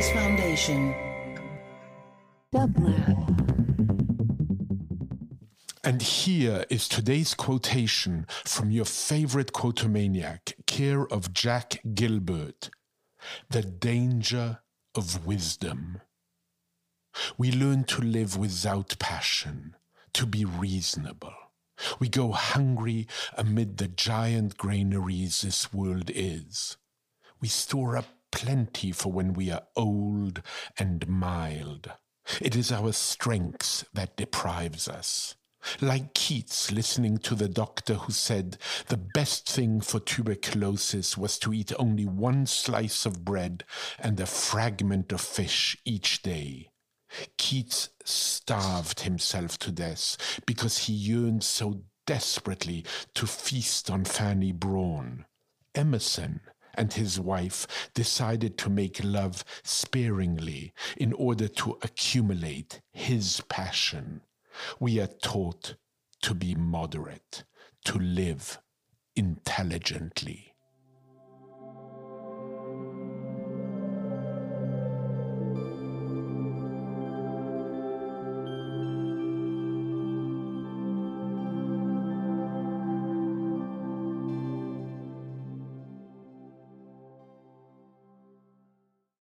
Artists Foundation. And here is today's quotation from your favorite quotomaniac, care of Jack Gilbert The danger of wisdom. We learn to live without passion, to be reasonable. We go hungry amid the giant granaries this world is. We store up plenty for when we are old and mild. It is our strength that deprives us. Like Keats listening to the doctor who said the best thing for tuberculosis was to eat only one slice of bread and a fragment of fish each day. Keats starved himself to death because he yearned so desperately to feast on Fanny Brawne. Emerson and his wife decided to make love sparingly in order to accumulate his passion. We are taught to be moderate, to live intelligently.